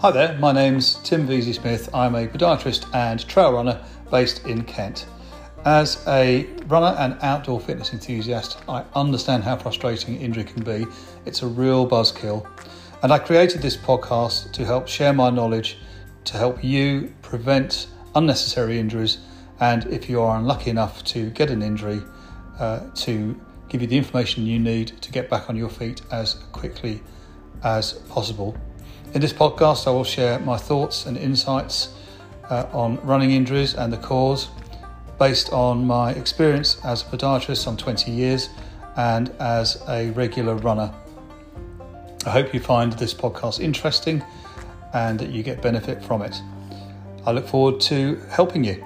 Hi there, my name's Tim Veazey Smith. I'm a podiatrist and trail runner based in Kent. As a runner and outdoor fitness enthusiast, I understand how frustrating injury can be. It's a real buzzkill. And I created this podcast to help share my knowledge to help you prevent unnecessary injuries. And if you are unlucky enough to get an injury, uh, to give you the information you need to get back on your feet as quickly as possible. In this podcast, I will share my thoughts and insights uh, on running injuries and the cause based on my experience as a podiatrist, some 20 years, and as a regular runner. I hope you find this podcast interesting and that you get benefit from it. I look forward to helping you.